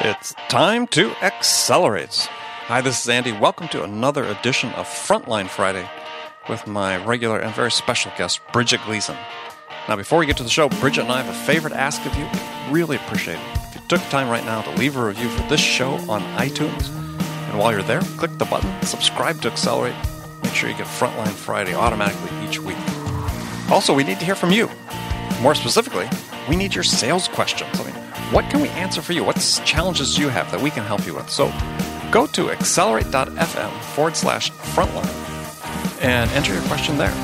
It's time to accelerate. Hi, this is Andy. Welcome to another edition of Frontline Friday with my regular and very special guest, Bridget Gleason. Now, before we get to the show, Bridget and I have a favor to ask of you. Really appreciate it. If you took time right now to leave a review for this show on iTunes, and while you're there, click the button, subscribe to Accelerate. Make sure you get Frontline Friday automatically each week. Also, we need to hear from you. More specifically, we need your sales questions. I mean, what can we answer for you? What challenges do you have that we can help you with? So go to accelerate.fm forward slash frontline and enter your question there.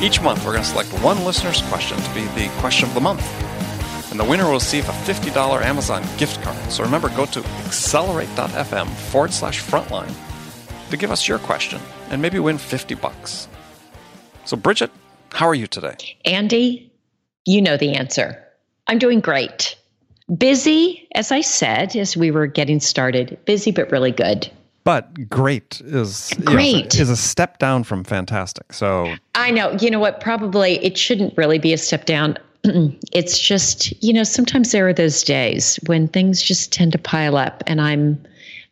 Each month, we're going to select one listener's question to be the question of the month. And the winner will receive a $50 Amazon gift card. So remember, go to accelerate.fm forward slash frontline to give us your question and maybe win 50 bucks. So, Bridget, how are you today? Andy, you know the answer. I'm doing great. Busy, as I said, as we were getting started. Busy, but really good. But great is great is a step down from fantastic. So I know. You know what? Probably it shouldn't really be a step down. it's just you know sometimes there are those days when things just tend to pile up, and I'm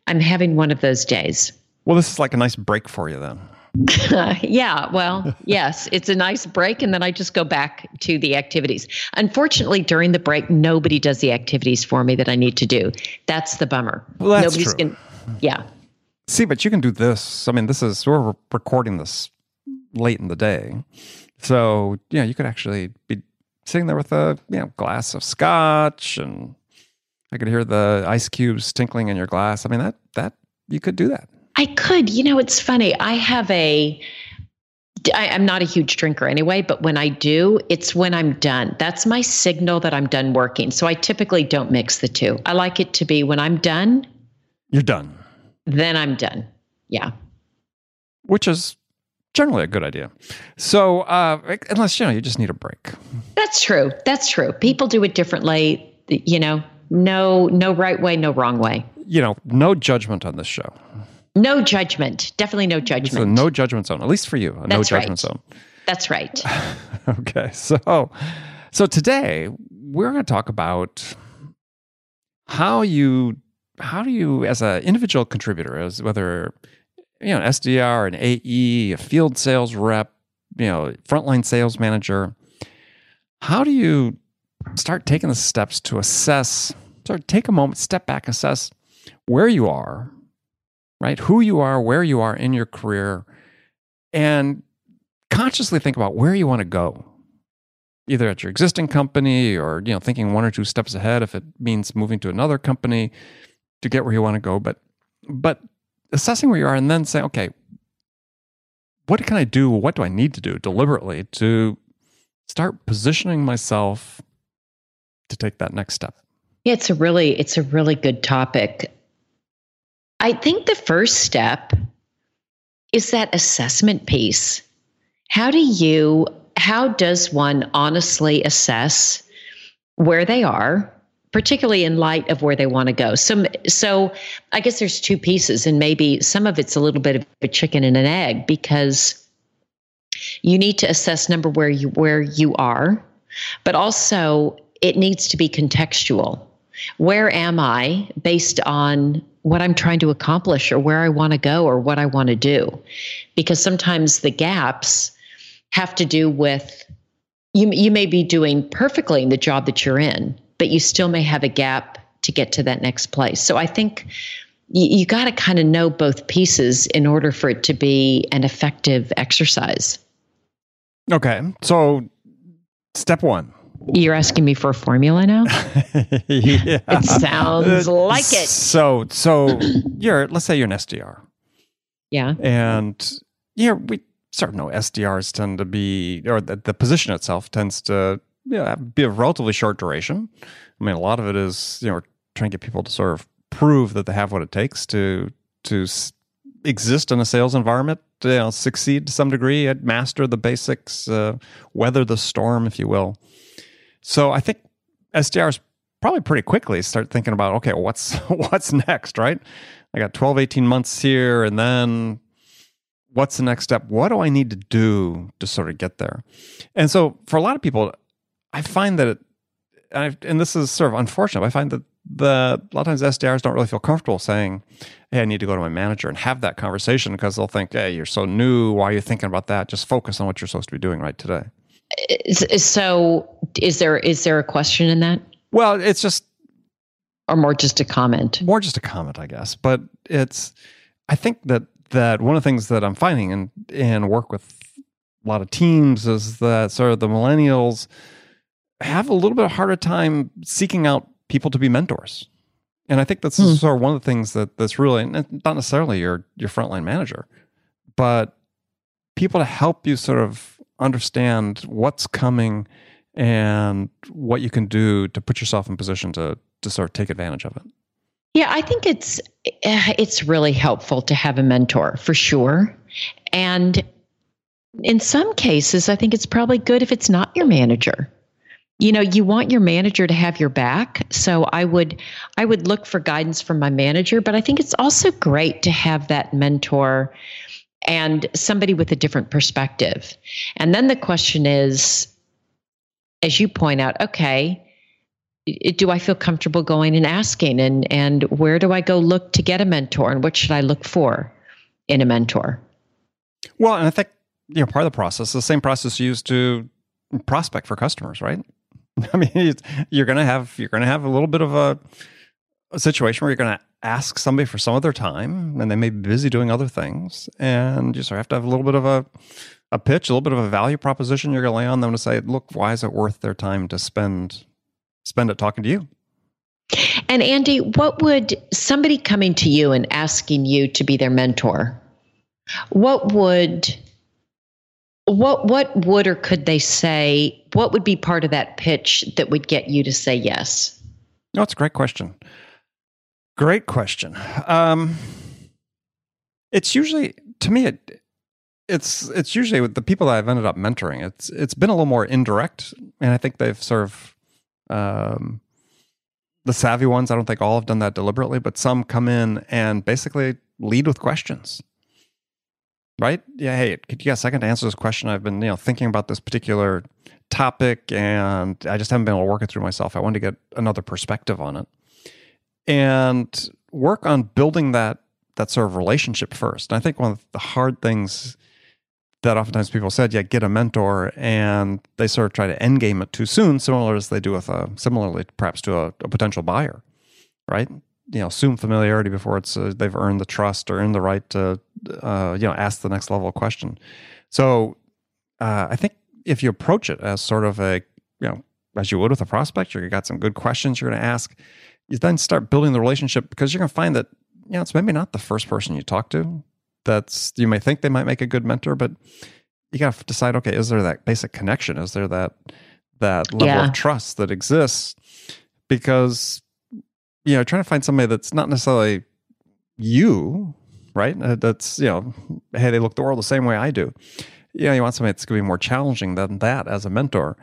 I'm having one of those days. Well, this is like a nice break for you then. yeah, well, yes, it's a nice break, and then I just go back to the activities. Unfortunately, during the break, nobody does the activities for me that I need to do. That's the bummer. Well, that's Nobody's true. Gonna, yeah. See, but you can do this. I mean, this is we're recording this late in the day, so yeah, you could actually be sitting there with a you know glass of scotch, and I could hear the ice cubes tinkling in your glass. I mean, that that you could do that. I could. You know, it's funny. I have a. I, I'm not a huge drinker anyway, but when I do, it's when I'm done. That's my signal that I'm done working. So I typically don't mix the two. I like it to be when I'm done, You're done, then I'm done. Yeah. which is generally a good idea. So uh, unless you know you just need a break. That's true. That's true. People do it differently. You know, no, no right way, no wrong way. You know, no judgment on this show. No judgment. Definitely no judgment. a no judgment zone, at least for you, a no judgment right. zone. That's right. Okay, so so today we're going to talk about how you how do you as an individual contributor, as whether you know an SDR, an AE, a field sales rep, you know, frontline sales manager, how do you start taking the steps to assess, sort of take a moment, step back, assess where you are, right? Who you are, where you are in your career, and consciously think about where you want to go either at your existing company or you know thinking one or two steps ahead if it means moving to another company to get where you want to go but but assessing where you are and then saying okay what can i do what do i need to do deliberately to start positioning myself to take that next step Yeah, it's a really it's a really good topic. I think the first step is that assessment piece. How do you how does one honestly assess where they are, particularly in light of where they want to go? So so I guess there's two pieces and maybe some of it's a little bit of a chicken and an egg because you need to assess number where you where you are, but also it needs to be contextual where am I based on what I'm trying to accomplish or where I want to go or what I want to do? Because sometimes the gaps have to do with you, you may be doing perfectly in the job that you're in, but you still may have a gap to get to that next place. So I think you, you got to kind of know both pieces in order for it to be an effective exercise. okay so step one You're asking me for a formula now? yeah. It sounds like it. So, so you're let's say you're an SDR, Yeah. and yeah, we sort of know SDRs tend to be, or the, the position itself tends to you know, be a relatively short duration. I mean, a lot of it is you know trying to get people to sort of prove that they have what it takes to to s- exist in a sales environment, you know, succeed to some degree, at master the basics, uh, weather the storm, if you will. So I think SDRs probably pretty quickly start thinking about okay, what's what's next, right? I got 12, 18 months here, and then what's the next step? What do I need to do to sort of get there? And so for a lot of people, I find that it, I, and this is sort of unfortunate. I find that the a lot of times SDRs don't really feel comfortable saying, "Hey, I need to go to my manager and have that conversation," because they'll think, "Hey, you're so new. Why are you thinking about that? Just focus on what you're supposed to be doing right today." So, is there is there a question in that? Well, it's just, or more just a comment. More just a comment, I guess. But it's, I think that that one of the things that I'm finding and and work with a lot of teams is that sort of the millennials have a little bit harder time seeking out people to be mentors. And I think that's hmm. sort of one of the things that that's really not necessarily your your frontline manager, but people to help you sort of understand what's coming and what you can do to put yourself in position to to sort of take advantage of it. Yeah, I think it's eh, it's really helpful to have a mentor for sure. And in some cases, I think it's probably good if it's not your manager. You know, you want your manager to have your back. So I would I would look for guidance from my manager, but I think it's also great to have that mentor and somebody with a different perspective. And then the question is as you point out, okay, do I feel comfortable going and asking and and where do I go look to get a mentor and what should I look for in a mentor? Well, and I think you know part of the process, the same process used to prospect for customers, right? I mean, you're going to have you're going to have a little bit of a, a situation where you're going to ask somebody for some of their time, and they may be busy doing other things, and you sort of have to have a little bit of a a pitch, a little bit of a value proposition you're going to lay on them to say, look, why is it worth their time to spend spend it talking to you? And Andy, what would somebody coming to you and asking you to be their mentor? What would what what would or could they say? What would be part of that pitch that would get you to say yes? No, it's a great question. Great question. Um, it's usually to me it it's it's usually with the people that I've ended up mentoring. It's it's been a little more indirect, and I think they've sort of um, the savvy ones. I don't think all have done that deliberately, but some come in and basically lead with questions right? Yeah, hey, could you get a second to answer this question? I've been, you know, thinking about this particular topic and I just haven't been able to work it through myself. I wanted to get another perspective on it. And work on building that that sort of relationship first. And I think one of the hard things that oftentimes people said, yeah, get a mentor, and they sort of try to end game it too soon, similar as they do with a similarly perhaps to a, a potential buyer, right? you know assume familiarity before it's uh, they've earned the trust or earned the right to uh, you know ask the next level question. So uh, I think if you approach it as sort of a you know as you would with a prospect, you've got some good questions you're going to ask. You then start building the relationship because you're going to find that you know it's maybe not the first person you talk to. That's you may think they might make a good mentor, but you got to decide. Okay, is there that basic connection? Is there that that level yeah. of trust that exists? Because you know, trying to find somebody that's not necessarily you, right? Uh, that's, you know, hey, they look the world the same way I do. You know, you want somebody that's going to be more challenging than that as a mentor,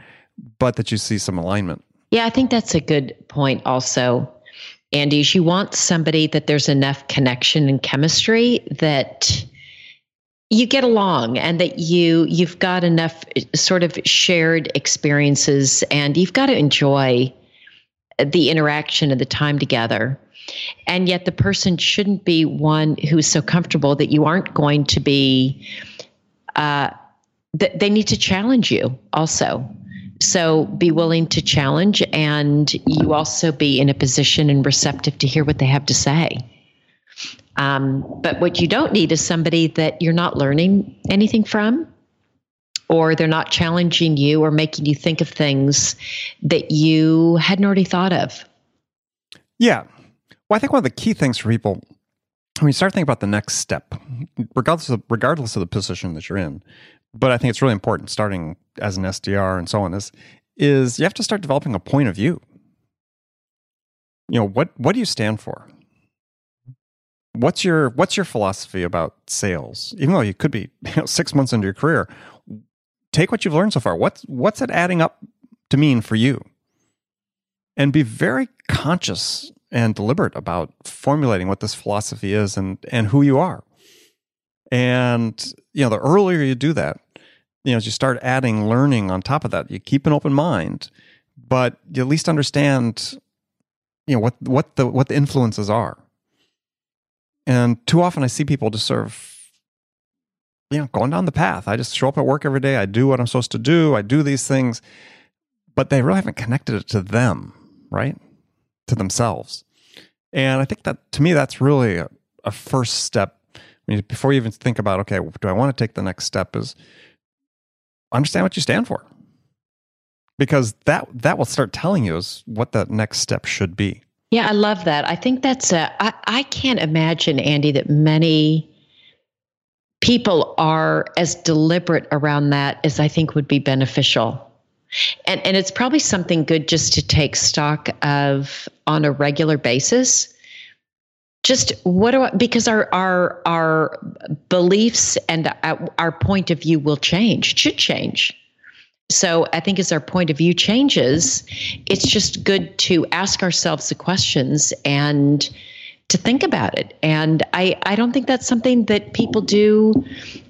but that you see some alignment. Yeah, I think that's a good point also. Andy, is you want somebody that there's enough connection and chemistry that you get along and that you you've got enough uh, sort of shared experiences and you've got to enjoy the interaction and the time together. And yet, the person shouldn't be one who's so comfortable that you aren't going to be, uh, th- they need to challenge you also. So be willing to challenge, and you also be in a position and receptive to hear what they have to say. Um, but what you don't need is somebody that you're not learning anything from or they're not challenging you or making you think of things that you hadn't already thought of. Yeah. Well, I think one of the key things for people when you start thinking about the next step, regardless of regardless of the position that you're in, but I think it's really important starting as an SDR and so on is is you have to start developing a point of view. You know, what what do you stand for? What's your what's your philosophy about sales? Even though you could be you know, six months into your career, take what you've learned so far. What's what's it adding up to mean for you? And be very conscious and deliberate about formulating what this philosophy is and and who you are. And you know, the earlier you do that, you know, as you start adding learning on top of that, you keep an open mind, but you at least understand, you know, what what the what the influences are. And too often, I see people just sort of, you know, going down the path. I just show up at work every day. I do what I'm supposed to do. I do these things, but they really haven't connected it to them, right? To themselves. And I think that to me, that's really a, a first step. I mean, before you even think about, okay, do I want to take the next step? Is understand what you stand for. Because that that will start telling you is what that next step should be. Yeah i love that. I think that's a I, I can't imagine andy that many people are as deliberate around that as i think would be beneficial. And and it's probably something good just to take stock of on a regular basis just what do I, because our our our beliefs and our point of view will change should change so I think as our point of view changes, it's just good to ask ourselves the questions and to think about it. And I, I don't think that's something that people do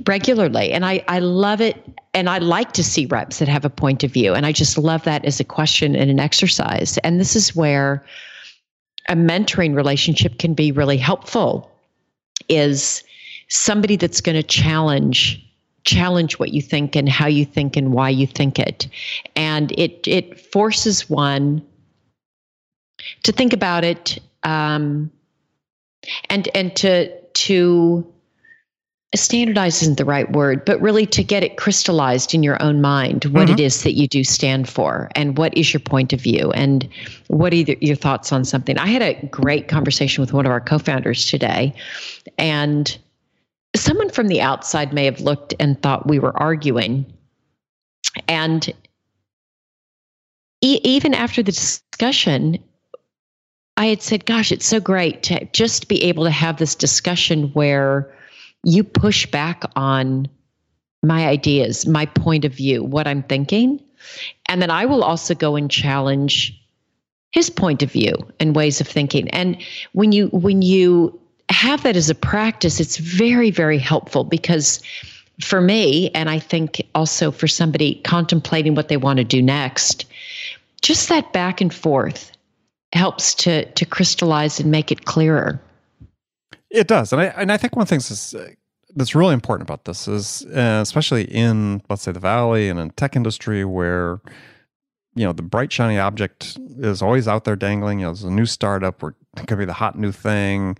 regularly. And I, I love it. And I like to see reps that have a point of view. And I just love that as a question and an exercise. And this is where a mentoring relationship can be really helpful is somebody that's going to challenge challenge what you think and how you think and why you think it. And it it forces one to think about it um, and and to to standardize isn't the right word, but really to get it crystallized in your own mind what mm-hmm. it is that you do stand for and what is your point of view and what are your thoughts on something. I had a great conversation with one of our co-founders today and someone from the outside may have looked and thought we were arguing. And e- even after the discussion, I had said, Gosh, it's so great to just be able to have this discussion where you push back on my ideas, my point of view, what I'm thinking. And then I will also go and challenge his point of view and ways of thinking. And when you when you have that as a practice, it's very, very helpful because for me, and I think also for somebody contemplating what they want to do next, just that back and forth helps to to crystallize and make it clearer. It does, and I and I think one of the things uh, that's really important about this is, uh, especially in let's say the valley and in tech industry where you know the bright shiny object is always out there dangling. You know, there's a new startup or it could be the hot new thing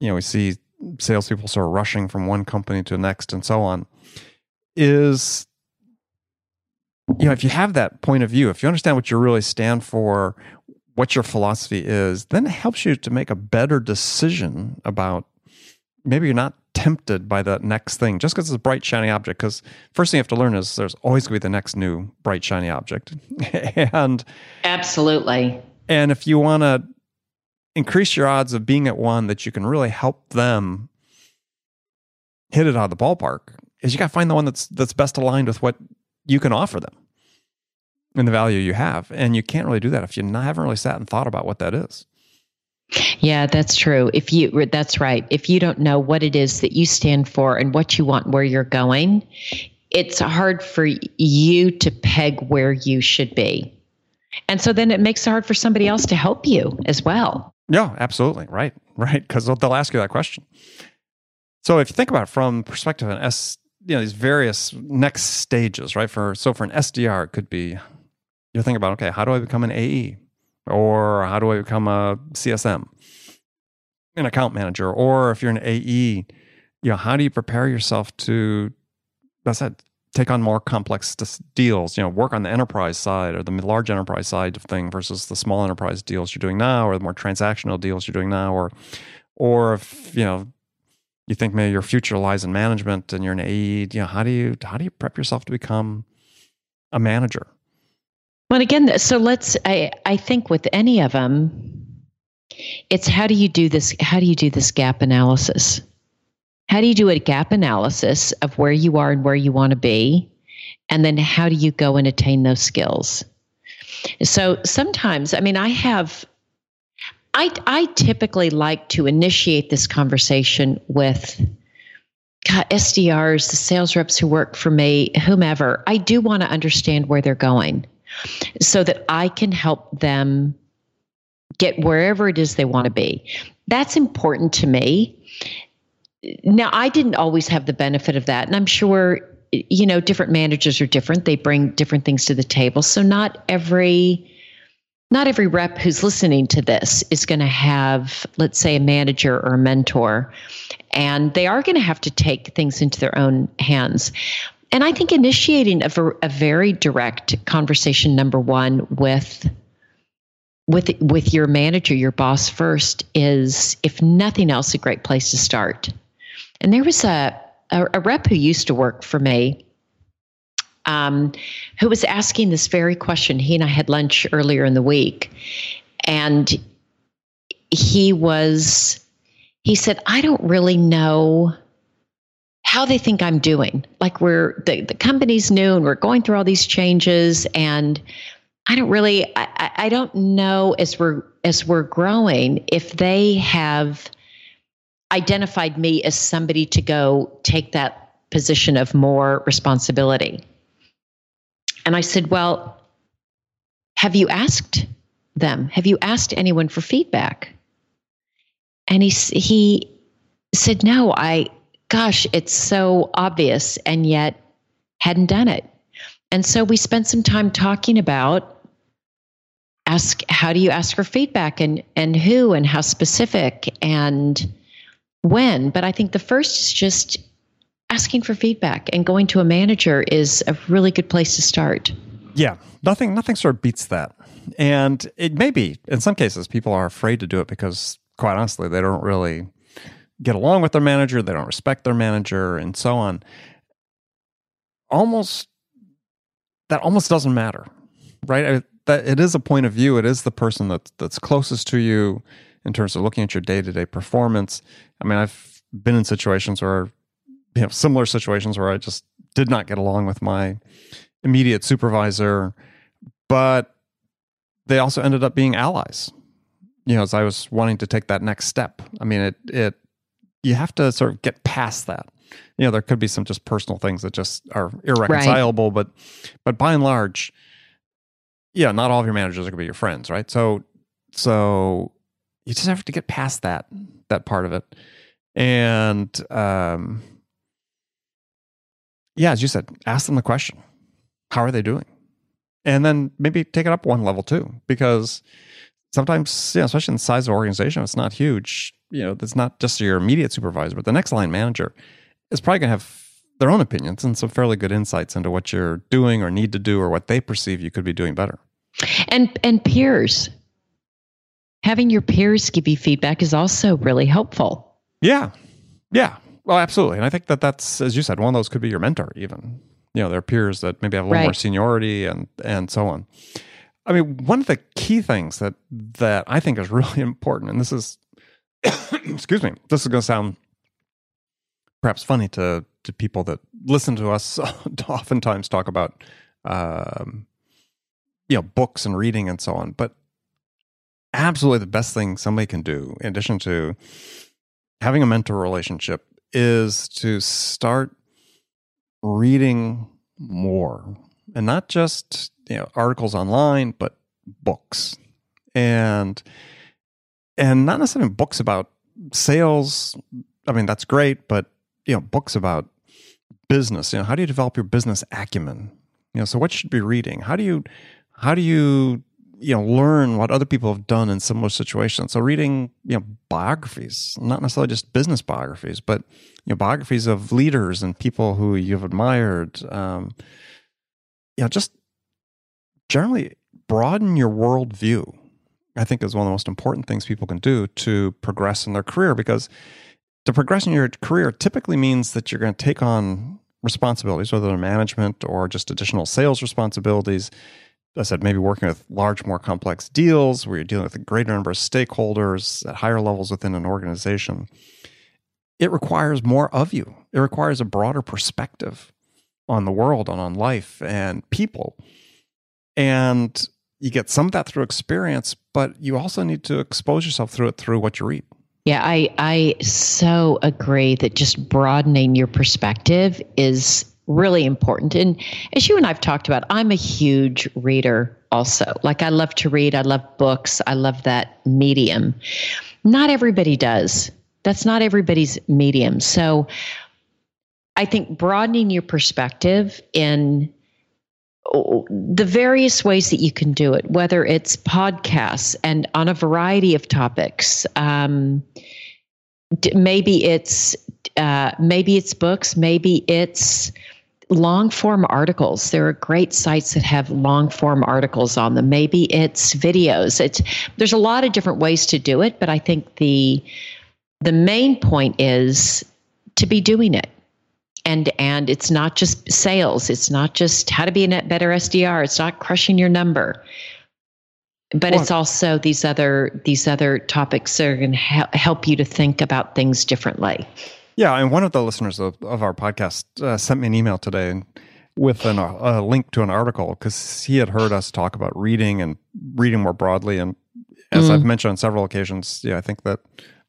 you know we see salespeople sort of rushing from one company to the next and so on is you know if you have that point of view if you understand what you really stand for what your philosophy is then it helps you to make a better decision about maybe you're not tempted by the next thing just because it's a bright shiny object because first thing you have to learn is there's always going to be the next new bright shiny object. And absolutely. and if you want to increase your odds of being at one that you can really help them hit it out of the ballpark is you got to find the one that's that's best aligned with what you can offer them and the value you have and you can't really do that if you not, haven't really sat and thought about what that is yeah that's true if you that's right if you don't know what it is that you stand for and what you want where you're going it's hard for you to peg where you should be and so then it makes it hard for somebody else to help you as well yeah, absolutely. Right. Right. Because they'll, they'll ask you that question. So if you think about it from perspective of an S, you know, these various next stages, right? For so for an SDR, it could be you're thinking about, okay, how do I become an AE? Or how do I become a CSM? An account manager. Or if you're an AE, you know, how do you prepare yourself to that's it, take on more complex deals, you know, work on the enterprise side or the large enterprise side of thing versus the small enterprise deals you're doing now or the more transactional deals you're doing now or or if, you know, you think maybe your future lies in management and you're an AE, you know, how do you how do you prep yourself to become a manager? Well, again, so let's I I think with any of them it's how do you do this how do you do this gap analysis? How do you do a gap analysis of where you are and where you want to be? And then how do you go and attain those skills? So sometimes, I mean, I have, I, I typically like to initiate this conversation with God, SDRs, the sales reps who work for me, whomever. I do want to understand where they're going. So that I can help them get wherever it is they want to be. That's important to me. Now, I didn't always have the benefit of that. And I'm sure, you know, different managers are different. They bring different things to the table. So not every not every rep who's listening to this is going to have, let's say, a manager or a mentor, and they are going to have to take things into their own hands. And I think initiating a, a very direct conversation, number one, with with with your manager, your boss first, is if nothing else, a great place to start. And there was a a, a rep who used to work for me um, who was asking this very question. He and I had lunch earlier in the week, and he was he said, "I don't really know." How they think I'm doing. Like we're the, the company's new and we're going through all these changes and I don't really I, I don't know as we're as we're growing if they have identified me as somebody to go take that position of more responsibility. And I said, Well, have you asked them? Have you asked anyone for feedback? And he, he said, No, I, gosh, it's so obvious and yet hadn't done it. And so we spent some time talking about ask how do you ask for feedback and and who and how specific and when but i think the first is just asking for feedback and going to a manager is a really good place to start. Yeah, nothing nothing sort of beats that. And it may be in some cases people are afraid to do it because quite honestly they don't really get along with their manager, they don't respect their manager and so on. Almost that almost doesn't matter. Right? That it is a point of view, it is the person that that's closest to you in terms of looking at your day-to-day performance. I mean, I've been in situations where you know similar situations where I just did not get along with my immediate supervisor, but they also ended up being allies. You know, as I was wanting to take that next step. I mean, it it you have to sort of get past that. You know, there could be some just personal things that just are irreconcilable, right. but but by and large, yeah, not all of your managers are going to be your friends, right? So so you just have to get past that that part of it, and um, yeah, as you said, ask them the question How are they doing? And then maybe take it up one level too, because sometimes, you know, especially in the size of organization, it's not huge. You know, it's not just your immediate supervisor, but the next line manager is probably going to have their own opinions and some fairly good insights into what you're doing or need to do or what they perceive you could be doing better. And and peers. Having your peers give you feedback is also really helpful. Yeah. Yeah. Well, absolutely. And I think that that's, as you said, one of those could be your mentor, even. You know, their peers that maybe have a little right. more seniority and and so on. I mean, one of the key things that that I think is really important, and this is, excuse me, this is going to sound perhaps funny to to people that listen to us oftentimes talk about, um, you know, books and reading and so on. But absolutely, the best thing somebody can do, in addition to having a mentor relationship, is to start reading more and not just you know articles online but books and and not necessarily books about sales. I mean that's great but you know books about business. You know how do you develop your business acumen? You know so what should be reading. How do you how do you you know learn what other people have done in similar situations? So reading you know biographies not necessarily just business biographies but you know biographies of leaders and people who you've admired. Um you know just generally broaden your worldview i think is one of the most important things people can do to progress in their career because to progress in your career typically means that you're going to take on responsibilities whether they're management or just additional sales responsibilities I said, maybe working with large, more complex deals where you're dealing with a greater number of stakeholders at higher levels within an organization. It requires more of you. It requires a broader perspective on the world and on life and people. And you get some of that through experience, but you also need to expose yourself through it through what you read. Yeah, I I so agree that just broadening your perspective is really important. And as you and I've talked about, I'm a huge reader also. Like I love to read, I love books, I love that medium. Not everybody does. That's not everybody's medium. So I think broadening your perspective in the various ways that you can do it, whether it's podcasts and on a variety of topics. Um, maybe it's uh, maybe it's books, maybe it's long form articles. There are great sites that have long form articles on them. Maybe it's videos. It's there's a lot of different ways to do it, but I think the the main point is to be doing it. And and it's not just sales. It's not just how to be a better SDR. It's not crushing your number. But well, it's also these other these other topics that are going to help you to think about things differently. Yeah, and one of the listeners of, of our podcast uh, sent me an email today with an, a link to an article because he had heard us talk about reading and reading more broadly. And as mm. I've mentioned on several occasions, yeah, I think that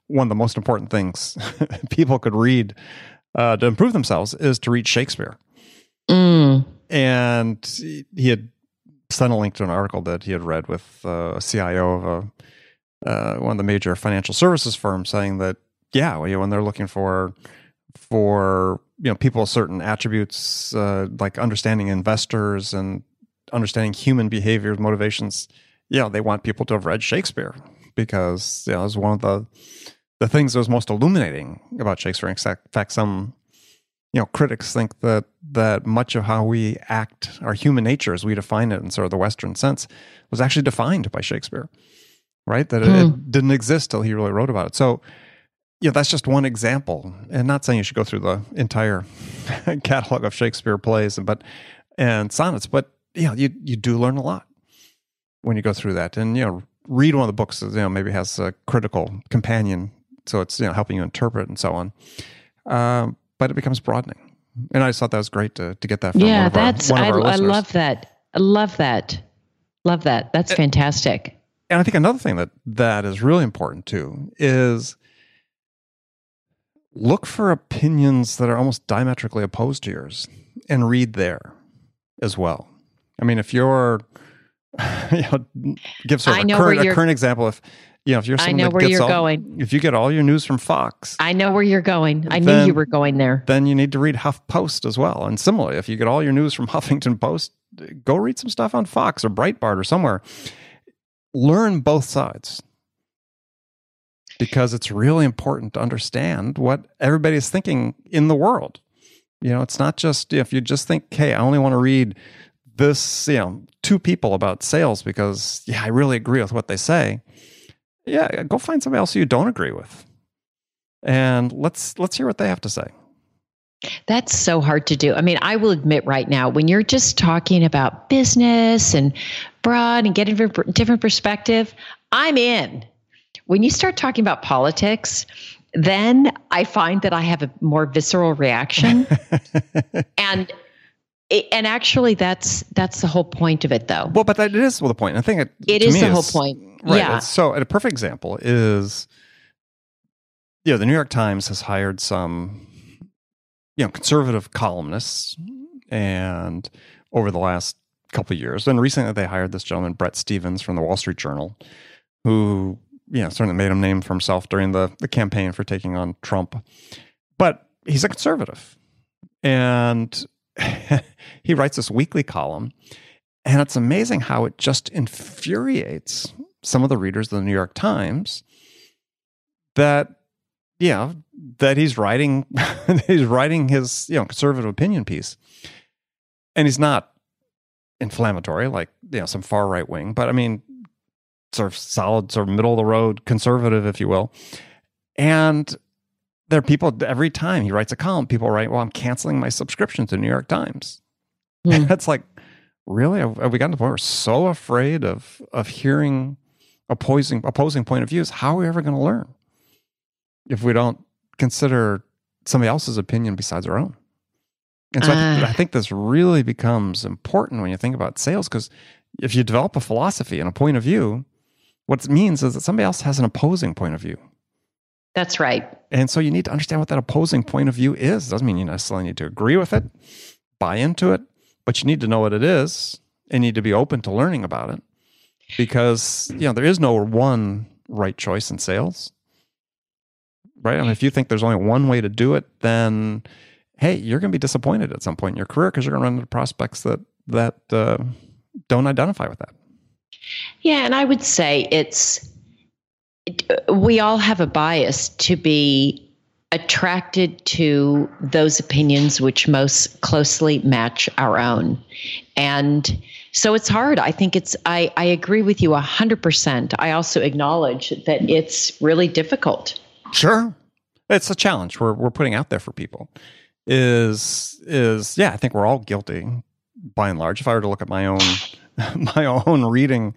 one of the most important things people could read uh, to improve themselves is to read Shakespeare. Mm. And he had sent a link to an article that he had read with uh, a CIO of a, uh, one of the major financial services firms saying that yeah, you know, when they're looking for for you know people with certain attributes uh, like understanding investors and understanding human behavior, motivations. Yeah, they want people to have read Shakespeare because you know, it was one of the the things that was most illuminating about Shakespeare. In fact, some you know critics think that that much of how we act, our human nature as we define it in sort of the Western sense, was actually defined by Shakespeare. Right, that mm. it, it hmm. didn't exist till he really wrote about it. So yeah, that's just one example, and not saying you should go through the entire catalog of Shakespeare plays, but and sonnets, but yeah, you you do learn a lot when you go through that, and you know, read one of the books. That you know, maybe has a critical companion, so it's you know helping you interpret and so on. Um, but it becomes broadening, and I just thought that was great to to get that. From yeah, that's our, I, I love that. I love that. Love that. That's fantastic. And I think another thing that that is really important too is look for opinions that are almost diametrically opposed to yours and read there as well. I mean, if you're, you know, give sort of a current, a current example. If you know, if you're I know where you're all, going. If you get all your news from Fox, I know where you're going. I then, knew you were going there. Then you need to read HuffPost as well. And similarly, if you get all your news from Huffington Post, go read some stuff on Fox or Breitbart or somewhere. Learn both sides because it's really important to understand what everybody's thinking in the world. You know, it's not just if you just think, hey, I only want to read this, you know, two people about sales because, yeah, I really agree with what they say. Yeah, go find somebody else you don't agree with. And let's let's hear what they have to say. That's so hard to do. I mean, I will admit right now, when you're just talking about business and broad and getting a different perspective, I'm in when you start talking about politics, then I find that I have a more visceral reaction. and and actually that's that's the whole point of it though. Well, but that is the point. I think it, it is the whole point. Right. Yeah. So a perfect example is you know, the New York Times has hired some you know, conservative columnists and over the last couple of years. And recently they hired this gentleman, Bret Stephens from the Wall Street Journal, who you know, certainly made a name for himself during the, the campaign for taking on Trump. But he's a conservative. And he writes this weekly column. And it's amazing how it just infuriates some of the readers of the New York Times that, know, that he's writing he's writing his, you know, conservative opinion piece. And he's not inflammatory like, you know, some far right wing, but I mean, sort of solid, sort of middle of the road conservative, if you will. And there are people every time he writes a column, people write, "Well, I'm canceling my subscription to the New York Times." Mm. And it's like, really? Have, have we gotten to the point where we're so afraid of of hearing opposing opposing point of views? How are we ever going to learn if we don't consider somebody else's opinion besides our own? And so uh. I, I think this really becomes important when you think about sales because if you develop a philosophy and a point of view, what it means is that somebody else has an opposing point of view. That's right. And so you need to understand what that opposing point of view is. Doesn't mean you necessarily need to agree with it, buy into it, but you need to know what it is and need to be open to learning about it because you know there is no one right choice in sales right? I mean, if you think there's only one way to do it then hey you're going to be disappointed at some point in your career because you're going to run into prospects that that uh, don't identify with that. Yeah and i would say it's we all have a bias to be attracted to those opinions which most closely match our own. And so it's hard. I think it's i, I agree with you 100% i also acknowledge that it's really difficult. Sure. It's a challenge we're, we're putting out there for people. Is is yeah i think we're all guilty by and large. If i were to look at my own my own reading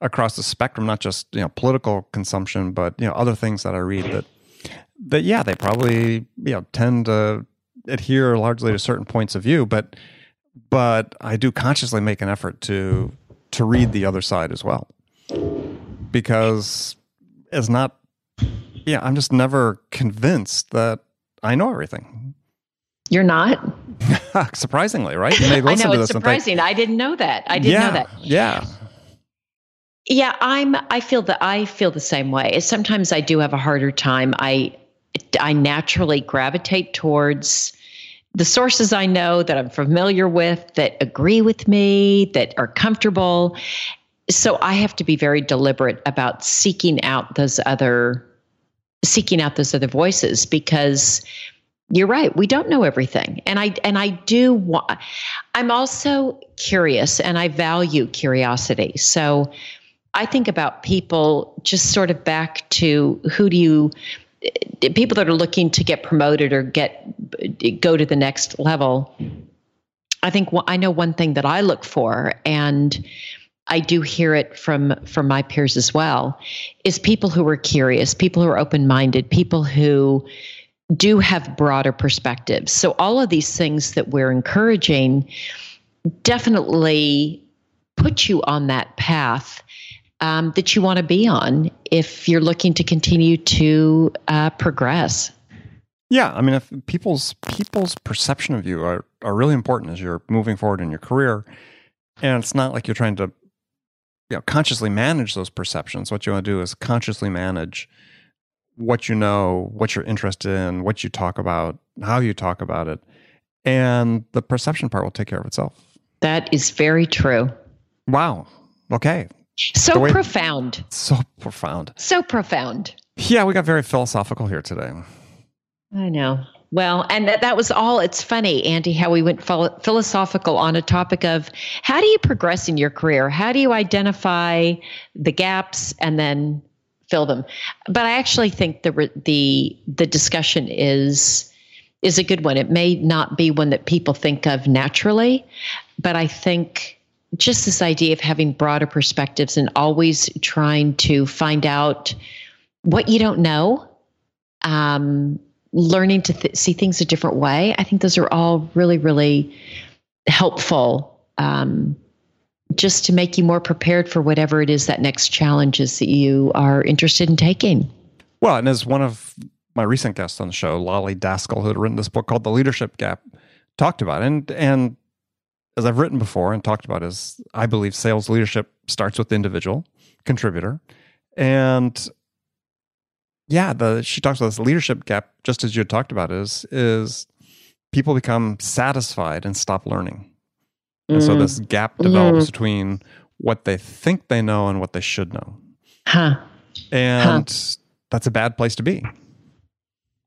across the spectrum not just you know political consumption but you know other things that i read that that yeah, they probably you know tend to adhere largely to certain points of view, but but I do consciously make an effort to to read the other side as well. Because it's not yeah i'm just never convinced that i know everything. You're not? Surprisingly right? You may listen i know it's surprising think, i didn't know that. I didn't yeah, know that. yeah. Yeah i'm i feel that i feel the same way. Sometimes i do have a harder time. I I naturally gravitate towards the sources I know that I'm familiar with, that agree with me, that are comfortable. So I have to be very deliberate about seeking out those other seeking out those other voices because you're right we don't know everything and i and i do want i'm also curious and i value curiosity so i think about people just sort of back to who do you people that are looking to get promoted or get go to the next level i think i know one thing that i look for and i do hear it from from my peers as well is people who are curious people who are open-minded people who do have broader perspectives. So all of these things that we're encouraging definitely put you on that path um, that you want to be on if you're looking to continue to uh, progress. Yeah, I mean, if people's people's perception of you are are really important as you're moving forward in your career, and it's not like you're trying to, you know, consciously manage those perceptions. What you want to do is consciously manage what you know, what you're interested in, what you talk about, how you talk about it, and the perception part will take care of itself. That is very true. Wow. Okay. So way, profound. So profound. So profound. Yeah, we got very philosophical here today. I know. Well, and that, that was all. It's funny, Andy, how we went philosophical on a topic of how do you progress in your career? How do you identify the gaps and then fill them? But I actually think the the the discussion is is a good one. It may not be one that people think of naturally, but I think just this idea of having broader perspectives and always trying to find out what you don't know, um, learning to th- see things a different way. I think those are all really, really helpful um, just to make you more prepared for whatever it is that next challenge is that you are interested in taking. Well, and as one of my recent guests on the show, Lolly Daskal, who had written this book called The Leadership Gap, talked about, and and as I've written before and talked about, is I believe sales leadership starts with the individual contributor. And yeah, the she talks about this leadership gap, just as you had talked about, is is people become satisfied and stop learning. Mm. And so this mm. gap develops mm. between what they think they know and what they should know. Huh. And huh. that's a bad place to be.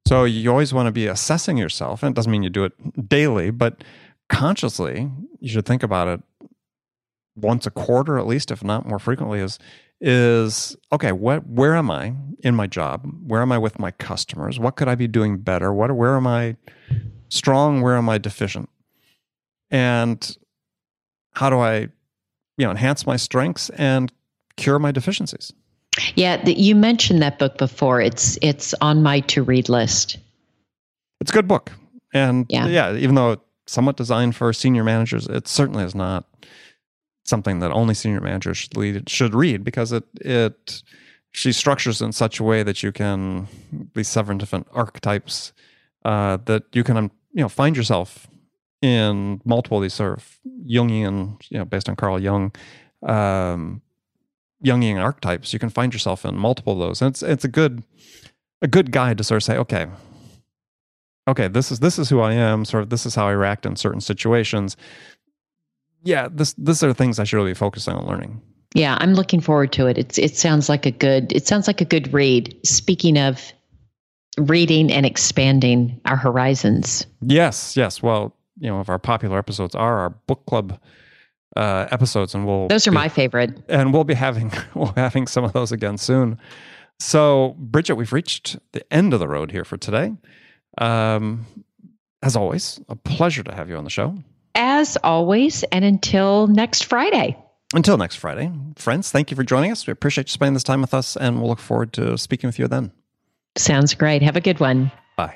So you always want to be assessing yourself, and it doesn't mean you do it daily, but consciously, you should think about it once a quarter at least, if not more frequently, is is okay, what where am I in my job? Where am I with my customers? What could I be doing better? What where am I strong? Where am I deficient? And how do I, you know, enhance my strengths and cure my deficiencies? Yeah, the, you mentioned that book before. It's it's on my to read list. It's a good book, and yeah, yeah even though somewhat designed for senior managers. It certainly is not something that only senior managers should, lead, should read because it it she structures in such a way that you can these seven different archetypes uh, that you can um, you know find yourself in multiple of these sort of Jungian, you know, based on Carl Jung, um, Jungian archetypes, you can find yourself in multiple of those. And it's it's a good a good guide to sort of say, okay, okay, this is this is who I am. Sort of this is how I react in certain situations. Yeah, this these are things I should really be focusing on learning. Yeah, I'm looking forward to it. It's it sounds like a good it sounds like a good read. Speaking of reading and expanding our horizons. Yes, yes. Well, you know, if our popular episodes are our book club uh, episodes, and we'll those are be, my favorite, and we'll be having we'll be having some of those again soon. So, Bridget, we've reached the end of the road here for today. Um, as always, a pleasure to have you on the show. As always, and until next Friday. Until next Friday, friends, thank you for joining us. We appreciate you spending this time with us, and we'll look forward to speaking with you then. Sounds great. Have a good one. Bye.